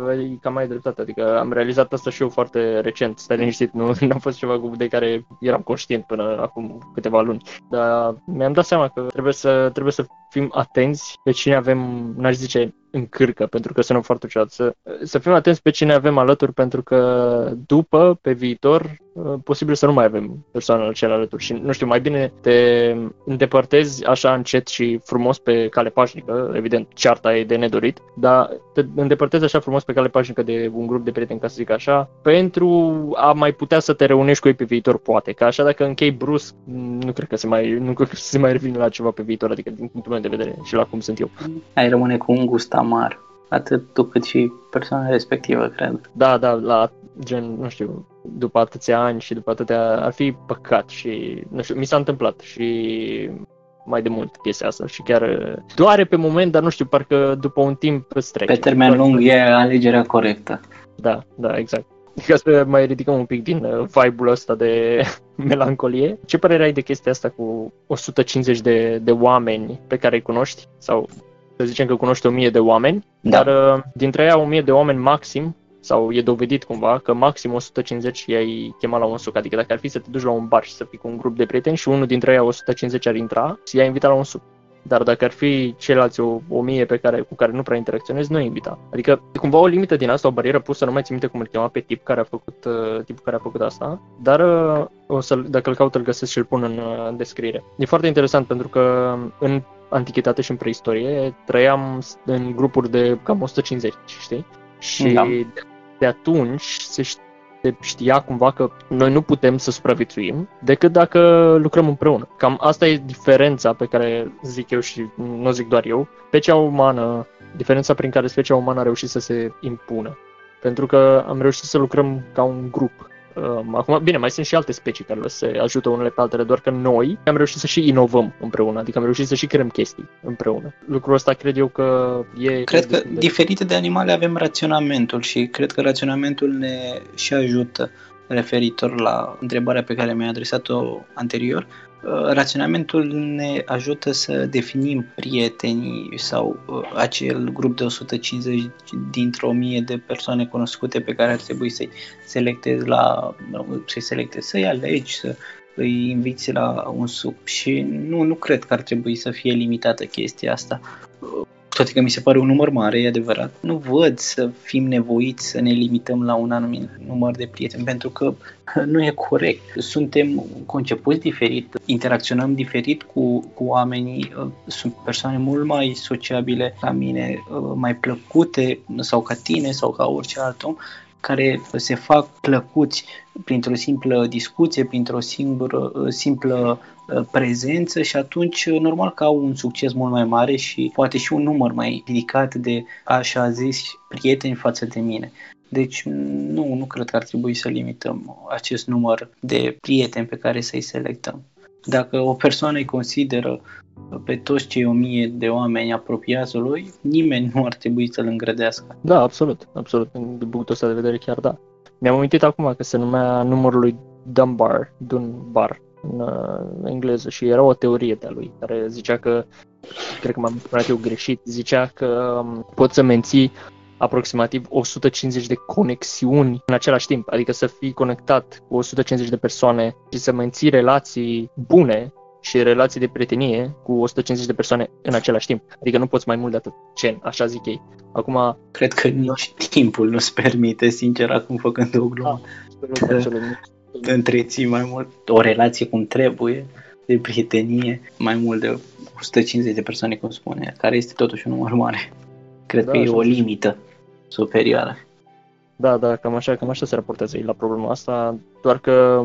ai cam mai dreptate, adică am realizat asta și eu foarte recent, stai liniștit, nu, *laughs* nu a fost ceva de care eram conștient până acum câteva luni, dar mi-am dat seama că trebuie să, trebuie să fim atenți pe cine avem, n-aș zice, în cârcă, pentru că sună foarte ciudat. Să, să fim atenți pe cine avem alături, pentru că după, pe viitor, uh, posibil să nu mai avem persoanele acelea alături. Și, nu știu, mai bine te îndepărtezi așa încet și frumos pe cale pașnică, evident, cearta e de nedorit, dar te îndepărtezi așa frumos pe cale pașnică de un grup de prieteni, ca să zic așa, pentru a mai putea să te reunești cu ei pe viitor, poate. Că așa dacă închei brusc, nu cred că se mai, nu cred că se mai revine la ceva pe viitor, adică din punctul meu de vedere și la cum sunt eu. Ai rămâne cu un gust amar, atât tu cât și persoana respectivă, cred. Da, da, la gen, nu știu, după atâția ani și după atâtea, ar fi păcat și, nu știu, mi s-a întâmplat și mai de mult chestia asta și chiar doare pe moment, dar nu știu, parcă după un timp îți trece. Pe termen lung e alegerea corectă. Da, da, exact. Ca să mai ridicăm un pic din uh, vibe-ul ăsta de *laughs* melancolie. Ce părere ai de chestia asta cu 150 de, de oameni pe care îi cunoști? Sau să zicem că cunoști 1000 de oameni, da. dar uh, dintre ei 1000 de oameni maxim, sau e dovedit cumva că maxim 150 i-ai chemat la un suc. Adică dacă ar fi să te duci la un bar și să fii cu un grup de prieteni și unul dintre ei 150 ar intra, i-ai invitat la un suc. Dar dacă ar fi ceilalți o, o mie pe care, cu care nu prea interacționezi, nu invita. Adică e cumva o limită din asta, o barieră pusă, nu mai țin minte cum îl chema pe tip care a făcut, uh, tipul care a făcut asta, dar uh, o să, dacă îl caut îl găsesc și îl pun în, uh, în descriere. E foarte interesant pentru că în antichitate și în preistorie trăiam în grupuri de cam 150, știi? Și da. De atunci se știe se știa cumva că noi nu putem să supraviețuim decât dacă lucrăm împreună. Cam asta e diferența pe care zic eu și nu zic doar eu. Specia umană, diferența prin care specia umană a reușit să se impună. Pentru că am reușit să lucrăm ca un grup Um, acum, bine, mai sunt și alte specii care se ajută unele pe altele, doar că noi am reușit să și inovăm împreună, adică am reușit să și creăm chestii împreună. Lucrul ăsta cred eu că e... Cred că de... diferite de animale avem raționamentul și cred că raționamentul ne și ajută referitor la întrebarea pe care mi-ai adresat-o anterior, Uh, raționamentul ne ajută să definim prietenii sau uh, acel grup de 150 dintr-o mie de persoane cunoscute pe care ar trebui să-i selectezi la, să-i selectezi, să-i alegi, să îi inviți la un suc. Și nu, nu cred că ar trebui să fie limitată chestia asta toate că mi se pare un număr mare, e adevărat, nu văd să fim nevoiți să ne limităm la un anumit număr de prieteni, pentru că nu e corect. Suntem concepuți diferit, interacționăm diferit cu, cu oamenii, sunt persoane mult mai sociabile ca mine, mai plăcute sau ca tine sau ca orice alt om care se fac plăcuți printr-o simplă discuție, printr-o singură, simplă uh, prezență și atunci uh, normal că au un succes mult mai mare și poate și un număr mai ridicat de așa zis prieteni față de mine. Deci nu, nu cred că ar trebui să limităm acest număr de prieteni pe care să-i selectăm. Dacă o persoană îi consideră pe toți cei o mie de oameni apropiați lui, nimeni nu ar trebui să-l îngrădească. Da, absolut, absolut. Din punctul ăsta de vedere chiar da. Mi-am amintit acum că se numea numărul lui Dunbar, Dunbar, în uh, engleză și era o teorie de-a lui care zicea că, cred că m-am spunat eu greșit, zicea că um, poți să menții aproximativ 150 de conexiuni în același timp, adică să fii conectat cu 150 de persoane și să menții relații bune și relații de prietenie cu 150 de persoane în același timp. Adică nu poți mai mult de atât. Ce? Așa zic ei. Acum... Cred că nici timpul nu-ți permite, sincer, acum făcând o glumă. Da, Te întreții mai mult o relație cum trebuie, de prietenie, mai mult de 150 de persoane, cum spune, care este totuși un număr mare. Cred da, că e o limită. superioară. Da, da, cam așa, cam așa se raportează ei la problema asta, doar că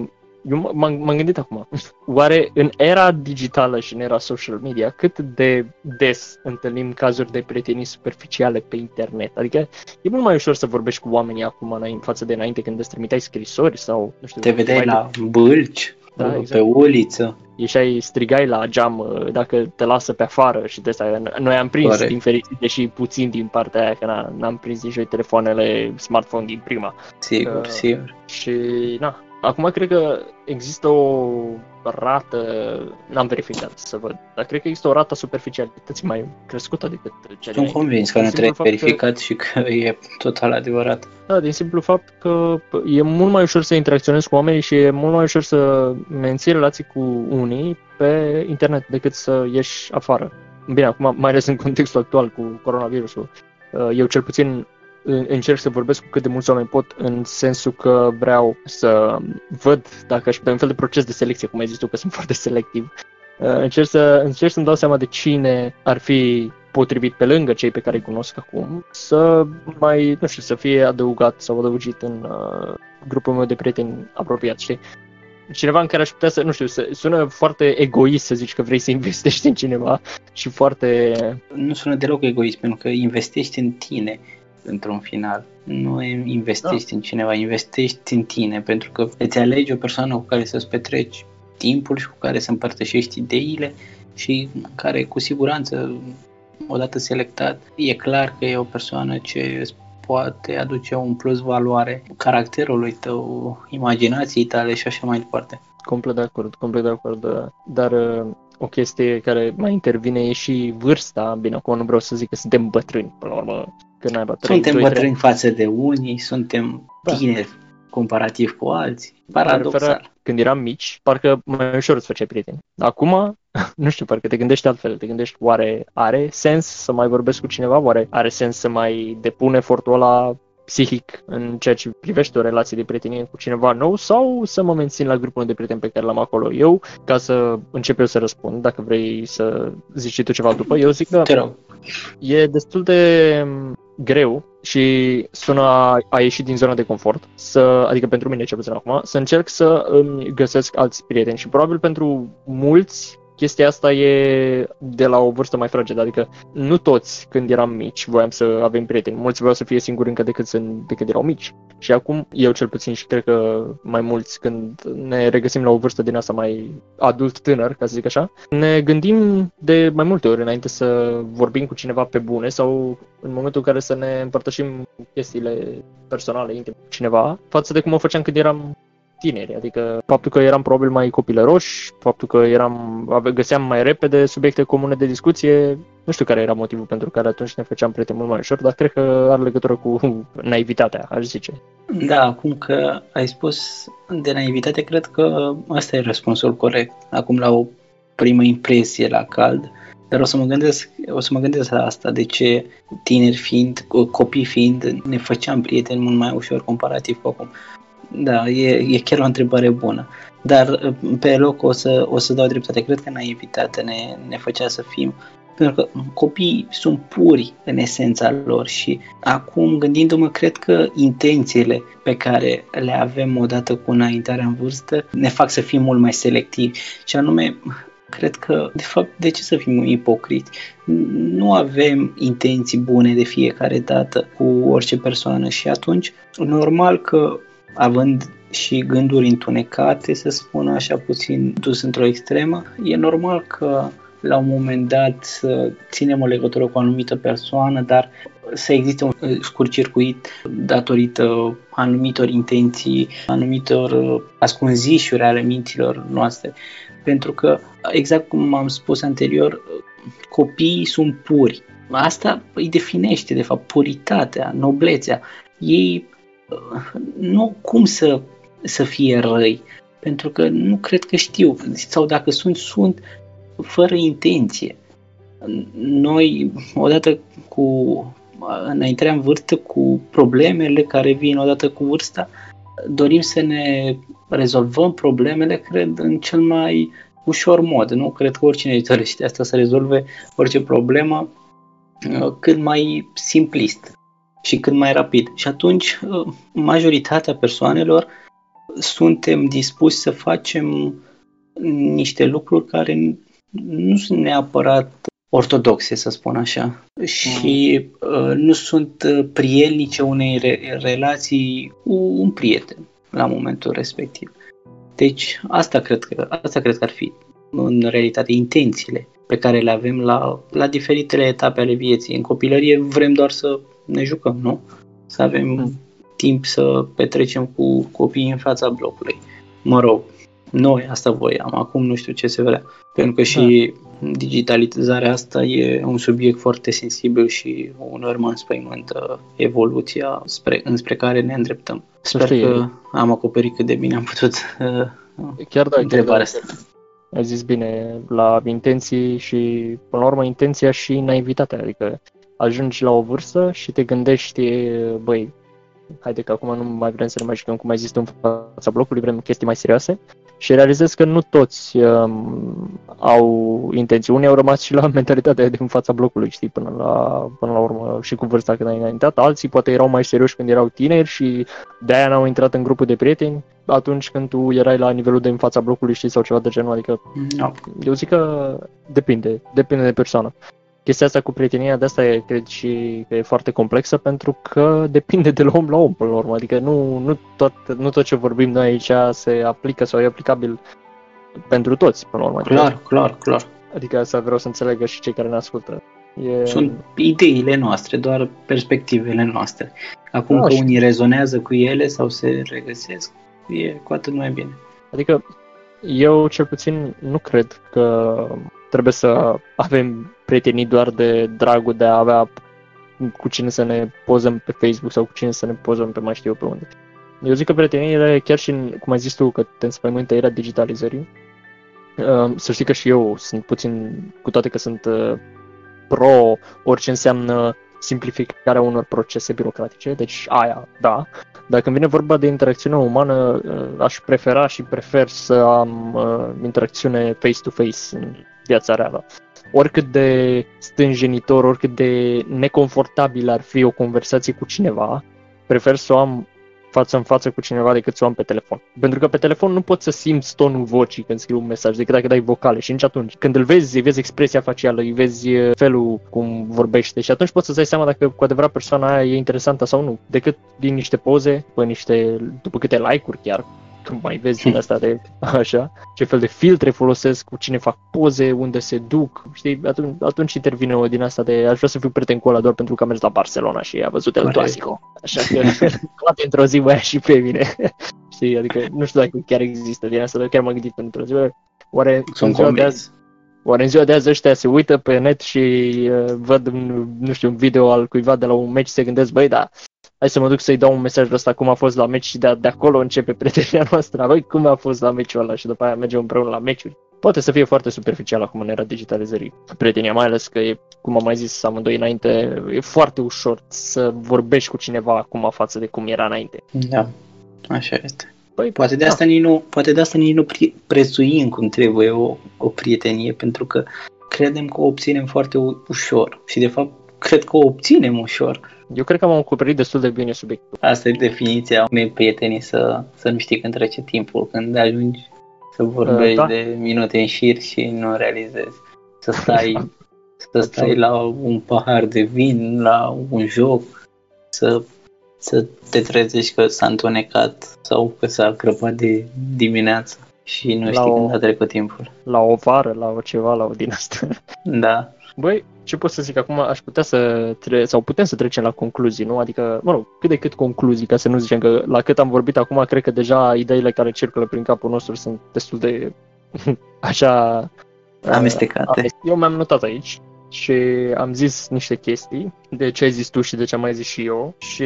eu m-am, m-am gândit acum, oare în era digitală și în era social media, cât de des întâlnim cazuri de prietenii superficiale pe internet? Adică e mult mai ușor să vorbești cu oamenii acum în față de înainte când îți trimiteai scrisori sau, nu știu... Te vedeai la de... bâlci, da, exact. pe uliță. Ieșai, strigai la geam uh, dacă te lasă pe afară și de asta. Noi am prins Corect. din fericire și puțin din partea aia, că n-am prins nici telefoanele smartphone din prima. Sigur, uh, sigur. Și na, Acum cred că există o rată, n-am verificat să văd, dar cred că există o rată superficialității mai crescută decât cea Sunt convins că nu trebuie verificat că... și că *laughs* e total adevărat. Da, din simplu fapt că e mult mai ușor să interacționezi cu oamenii și e mult mai ușor să menții relații cu unii pe internet decât să ieși afară. Bine, acum, mai ales în contextul actual cu coronavirusul, eu cel puțin încerc să vorbesc cu cât de mulți oameni pot în sensul că vreau să văd dacă și pe un fel de proces de selecție, cum ai zis tu, că sunt *laughs* foarte selectiv. Uh, încerc, să, încerc să-mi dau seama de cine ar fi potrivit pe lângă cei pe care îi cunosc acum, să mai, nu știu, să fie adăugat sau adăugit în uh, grupul meu de prieteni apropiați, știi? Cineva în care aș putea să, nu știu, să, sună foarte egoist să zici că vrei să investești în cineva și foarte... Nu sună deloc egoist, pentru că investești în tine într-un final. Nu investești da. în cineva, investești în tine, pentru că îți alegi o persoană cu care să-ți petreci timpul și cu care să împărtășești ideile și care cu siguranță, odată selectat, e clar că e o persoană ce îți poate aduce un plus valoare caracterului tău, imaginației tale și așa mai departe. Complet de acord, complet de acord, dar o chestie care mai intervine e și vârsta. Bine, acum nu vreau să zic că suntem bătrâni, până la urmă, că n-ai bătrâni. Suntem 2, bătrâni 3. față de unii, suntem da. tineri comparativ cu alții. Paradoxal. Când eram mici, parcă mai ușor îți făceai prieteni. Acum, *laughs* nu știu, parcă te gândești altfel. Te gândești, oare are sens să mai vorbesc cu cineva? Oare are sens să mai depun efortul ăla psihic în ceea ce privește o relație de prietenie cu cineva nou sau să mă mențin la grupul de prieteni pe care l-am acolo eu, ca să încep eu să răspund, dacă vrei să zici și tu ceva după. Eu zic că e destul de greu și sună a, a ieși din zona de confort, să, adică pentru mine cel puțin acum, să încerc să îmi găsesc alți prieteni și probabil pentru mulți chestia asta e de la o vârstă mai fragedă, adică nu toți când eram mici voiam să avem prieteni, mulți vreau să fie singuri încă decât, sunt, decât erau mici. Și acum, eu cel puțin și cred că mai mulți când ne regăsim la o vârstă din asta mai adult tânăr, ca să zic așa, ne gândim de mai multe ori înainte să vorbim cu cineva pe bune sau în momentul în care să ne împărtășim chestiile personale, intime cu cineva, față de cum o făceam când eram tineri, adică faptul că eram probabil mai copilăroși, faptul că eram, găseam mai repede subiecte comune de discuție, nu știu care era motivul pentru care atunci ne făceam prieteni mult mai ușor, dar cred că are legătură cu *laughs* naivitatea, aș zice. Da, acum că ai spus de naivitate, cred că asta e răspunsul corect. Acum la o primă impresie la cald, dar o să mă gândesc, o să mă gândesc la asta, de ce tineri fiind, copii fiind, ne făceam prieteni mult mai ușor comparativ cu acum. Da, e, e chiar o întrebare bună. Dar pe loc o să, o să dau dreptate. Cred că naivitatea ne, ne făcea să fim pentru că copiii sunt puri în esența lor și acum gândindu-mă, cred că intențiile pe care le avem odată cu înaintarea în vârstă ne fac să fim mult mai selectivi și anume cred că, de fapt, de ce să fim ipocriți? Nu avem intenții bune de fiecare dată cu orice persoană și atunci, normal că având și gânduri întunecate, să spun așa puțin dus într-o extremă, e normal că la un moment dat să ținem o legătură cu o anumită persoană, dar să existe un scurt circuit datorită anumitor intenții, anumitor ascunzișuri ale minților noastre. Pentru că, exact cum am spus anterior, copiii sunt puri. Asta îi definește, de fapt, puritatea, noblețea. Ei nu cum să, să fie răi, pentru că nu cred că știu, sau dacă sunt, sunt fără intenție. Noi, odată cu înaintarea în vârstă, cu problemele care vin odată cu vârsta, dorim să ne rezolvăm problemele, cred, în cel mai ușor mod. Nu cred că oricine dorește asta să rezolve orice problemă uh, cât mai simplist. Și cât mai rapid. Și atunci uh, majoritatea persoanelor suntem dispuși să facem niște lucruri care nu sunt neapărat ortodoxe, să spun așa, și uh, nu sunt uh, prielnice unei re- relații cu un prieten la momentul respectiv. Deci asta cred că, asta cred că ar fi în realitate intențiile pe care le avem la, la diferitele etape ale vieții. În copilărie vrem doar să ne jucăm, nu? Să avem mm. timp să petrecem cu copiii în fața blocului. Mă rog, noi asta voiam, acum nu știu ce se vrea. Pentru că și da. digitalizarea asta e un subiect foarte sensibil și uneori mă înspăimântă evoluția spre, înspre care ne îndreptăm. Sper că am acoperit cât de bine am putut uh, chiar da, întrebarea asta. Ai zis bine, la intenții și, până la urmă, intenția și naivitatea, adică ajungi la o vârstă și te gândești, băi, haide că acum nu mai vrem să ne mai jucăm cum mai zis în fața blocului, vrem chestii mai serioase și realizez că nu toți um, au intenții. Unii au rămas și la *laughs* mentalitatea din fața blocului, știi, până la, până la urmă și cu vârsta când ai înaintat. Alții poate erau mai serioși când erau tineri și de-aia n-au intrat în grupul de prieteni atunci când tu erai la nivelul de în fața blocului, știi, sau ceva de genul. Adică no. eu zic că depinde, depinde de persoană chestia asta cu prietenia de asta e, cred și că e foarte complexă pentru că *laughs* depinde de la om la om până la urmă. Adică nu, nu, tot, nu tot ce vorbim noi aici se aplică sau e aplicabil pentru toți până la urmă. Clar, adică, clar, clar. Adică asta vreau să înțelegă și cei care ne ascultă. E... Sunt ideile noastre, doar perspectivele noastre. Acum da, că și... unii rezonează cu ele sau se regăsesc, e cu atât mai bine. Adică eu cel puțin nu cred că trebuie să avem prietenii doar de dragul de a avea cu cine să ne pozăm pe Facebook sau cu cine să ne pozăm pe mai știu eu pe unde. Eu zic că prieteniile, chiar și, în, cum ai zis tu, că te înspăimântă era digitalizării, uh, să știi că și eu sunt puțin, cu toate că sunt uh, pro orice înseamnă simplificarea unor procese birocratice, deci aia, da. Dar când vine vorba de interacțiune umană, uh, aș prefera și prefer să am interacțiune face-to-face în viața reală. Oricât de stânjenitor, oricât de neconfortabil ar fi o conversație cu cineva, prefer să o am față în față cu cineva decât să o am pe telefon. Pentru că pe telefon nu poți să simți tonul vocii când scrii un mesaj, decât dacă dai vocale și nici atunci. Când îl vezi, îi vezi expresia facială, îi vezi felul cum vorbește și atunci poți să-ți dai seama dacă cu adevărat persoana aia e interesantă sau nu, decât din niște poze, după, niște, după câte like-uri chiar, tu mai vezi din asta de așa, ce fel de filtre folosesc, cu cine fac poze, unde se duc, știi, atunci, atunci intervine o din asta de aș vrea să fiu prieten cu ăla doar pentru că am mers la Barcelona și a văzut El Clasico. Așa că *laughs* poate într-o zi mai și pe mine. *laughs* știi, adică nu știu dacă chiar există din asta, dar chiar m-am gândit într-o zi, oare Sunt în ziua de azi, Oare în ziua de azi ăștia se uită pe net și uh, văd, nu știu, un video al cuiva de la un meci și se gândesc, băi, da, hai să mă duc să-i dau un mesaj ăsta cum a fost la meci și de, de acolo începe prietenia *laughs* noastră. Băi, cum a fost la meciul ăla și după aia mergem împreună la meciuri. Poate să fie foarte superficial acum în era digitalizării prietenia, mai ales că e, cum am mai zis amândoi înainte, e foarte ușor să vorbești cu cineva acum față de cum era înainte. Da, așa este. Păi, poate de da. asta nici nu, poate de asta nici nu prețuim cum trebuie o, o prietenie, pentru că credem că o obținem foarte ușor și de fapt cred că o obținem ușor. Eu cred că am acoperit destul de bine subiectul. Asta e definiția unei prietenii, să, să nu știi când trece timpul, când ajungi să vorbești uh, da. de minute în șir și nu realizezi. Să stai, *laughs* să stai la un pahar de vin, la un joc, să, să te trezești că s-a întunecat sau că s-a crăpat de dimineață și nu la știi o, când a trecut timpul. La o vară, la o ceva, la o din asta. Da. Băi, ce pot să zic acum, aș putea să tre- sau putem să trecem la concluzii, nu? Adică, mă rog, cât de cât concluzii, ca să nu zicem că la cât am vorbit acum, cred că deja ideile care circulă prin capul nostru sunt destul de *laughs* așa amestecate. Uh, eu mi-am notat aici și am zis niște chestii de ce ai zis tu și de ce am mai zis și eu și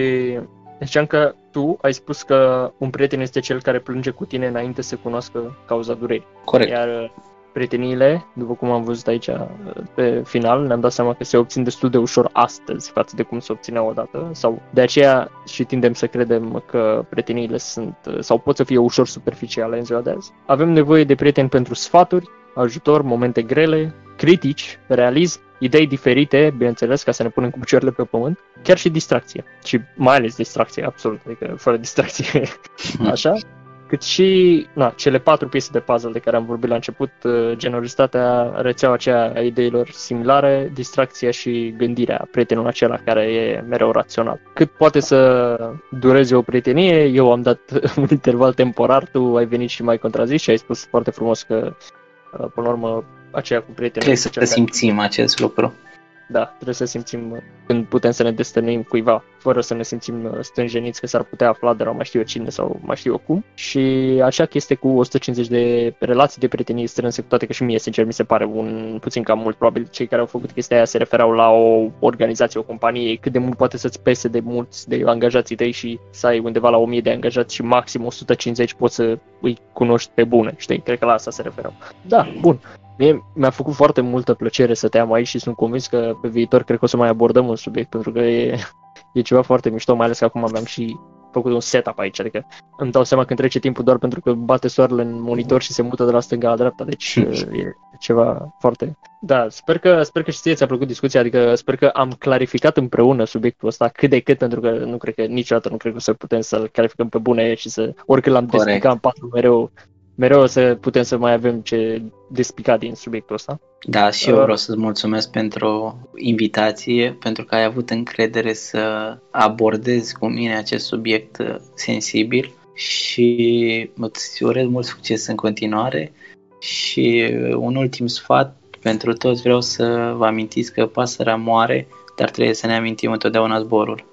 Ziceam că tu ai spus că un prieten este cel care plânge cu tine înainte să cunoască cauza durerii. Corect. Iar prieteniile, după cum am văzut aici pe final, ne-am dat seama că se obțin destul de ușor astăzi față de cum se obțineau odată sau de aceea și tindem să credem că prieteniile sunt sau pot să fie ușor superficiale în ziua de azi. Avem nevoie de prieteni pentru sfaturi, ajutor, momente grele, critici, realism, idei diferite, bineînțeles, ca să ne punem cu picioarele pe pământ, chiar și distracție. Și mai ales distracție, absolut, adică fără distracție, *laughs* așa cât și na, cele patru piese de puzzle de care am vorbit la început, uh, generozitatea, rețeaua aceea a ideilor similare, distracția și gândirea, prietenul acela care e mereu rațional. Cât poate să dureze o prietenie, eu am dat *laughs* un interval temporar, tu ai venit și mai contrazis și ai spus foarte frumos că, uh, până la urmă, aceea cu prietenul... Trebuie să simțim acest lucru da, trebuie să simțim uh, când putem să ne destănuim cuiva, fără să ne simțim uh, stânjeniți că s-ar putea afla de la mai știu eu cine sau mai știu eu cum. Și acea chestie cu 150 de relații de prietenie strânse, cu toate că și mie, sincer, mi se pare un puțin cam mult. Probabil cei care au făcut chestia aia se referau la o organizație, o companie, cât de mult poate să-ți pese de mulți de angajații tăi și să ai undeva la 1000 de angajați și maxim 150 poți să îi cunoști pe bune, știi? Cred că la asta se referau. Da, bun. Mie mi-a făcut foarte multă plăcere să te am aici și sunt convins că pe viitor cred că o să mai abordăm un subiect pentru că e, e ceva foarte mișto, mai ales că acum aveam și făcut un setup aici, adică îmi dau seama când trece timpul doar pentru că bate soarele în monitor și se mută de la stânga la dreapta, deci e ceva foarte... Da, sper că, sper că și ție ți-a plăcut discuția, adică sper că am clarificat împreună subiectul ăsta cât de cât, pentru că nu cred că niciodată nu cred că o să putem să-l clarificăm pe bune și să, oricând l-am despicat în patru mereu, mereu o să putem să mai avem ce despica din subiectul ăsta. Da, și eu uh, vreau să-ți mulțumesc pentru invitație, pentru că ai avut încredere să abordezi cu mine acest subiect uh, sensibil și îți urez mult succes în continuare și un ultim sfat pentru toți vreau să vă amintiți că pasărea moare, dar trebuie să ne amintim întotdeauna zborul.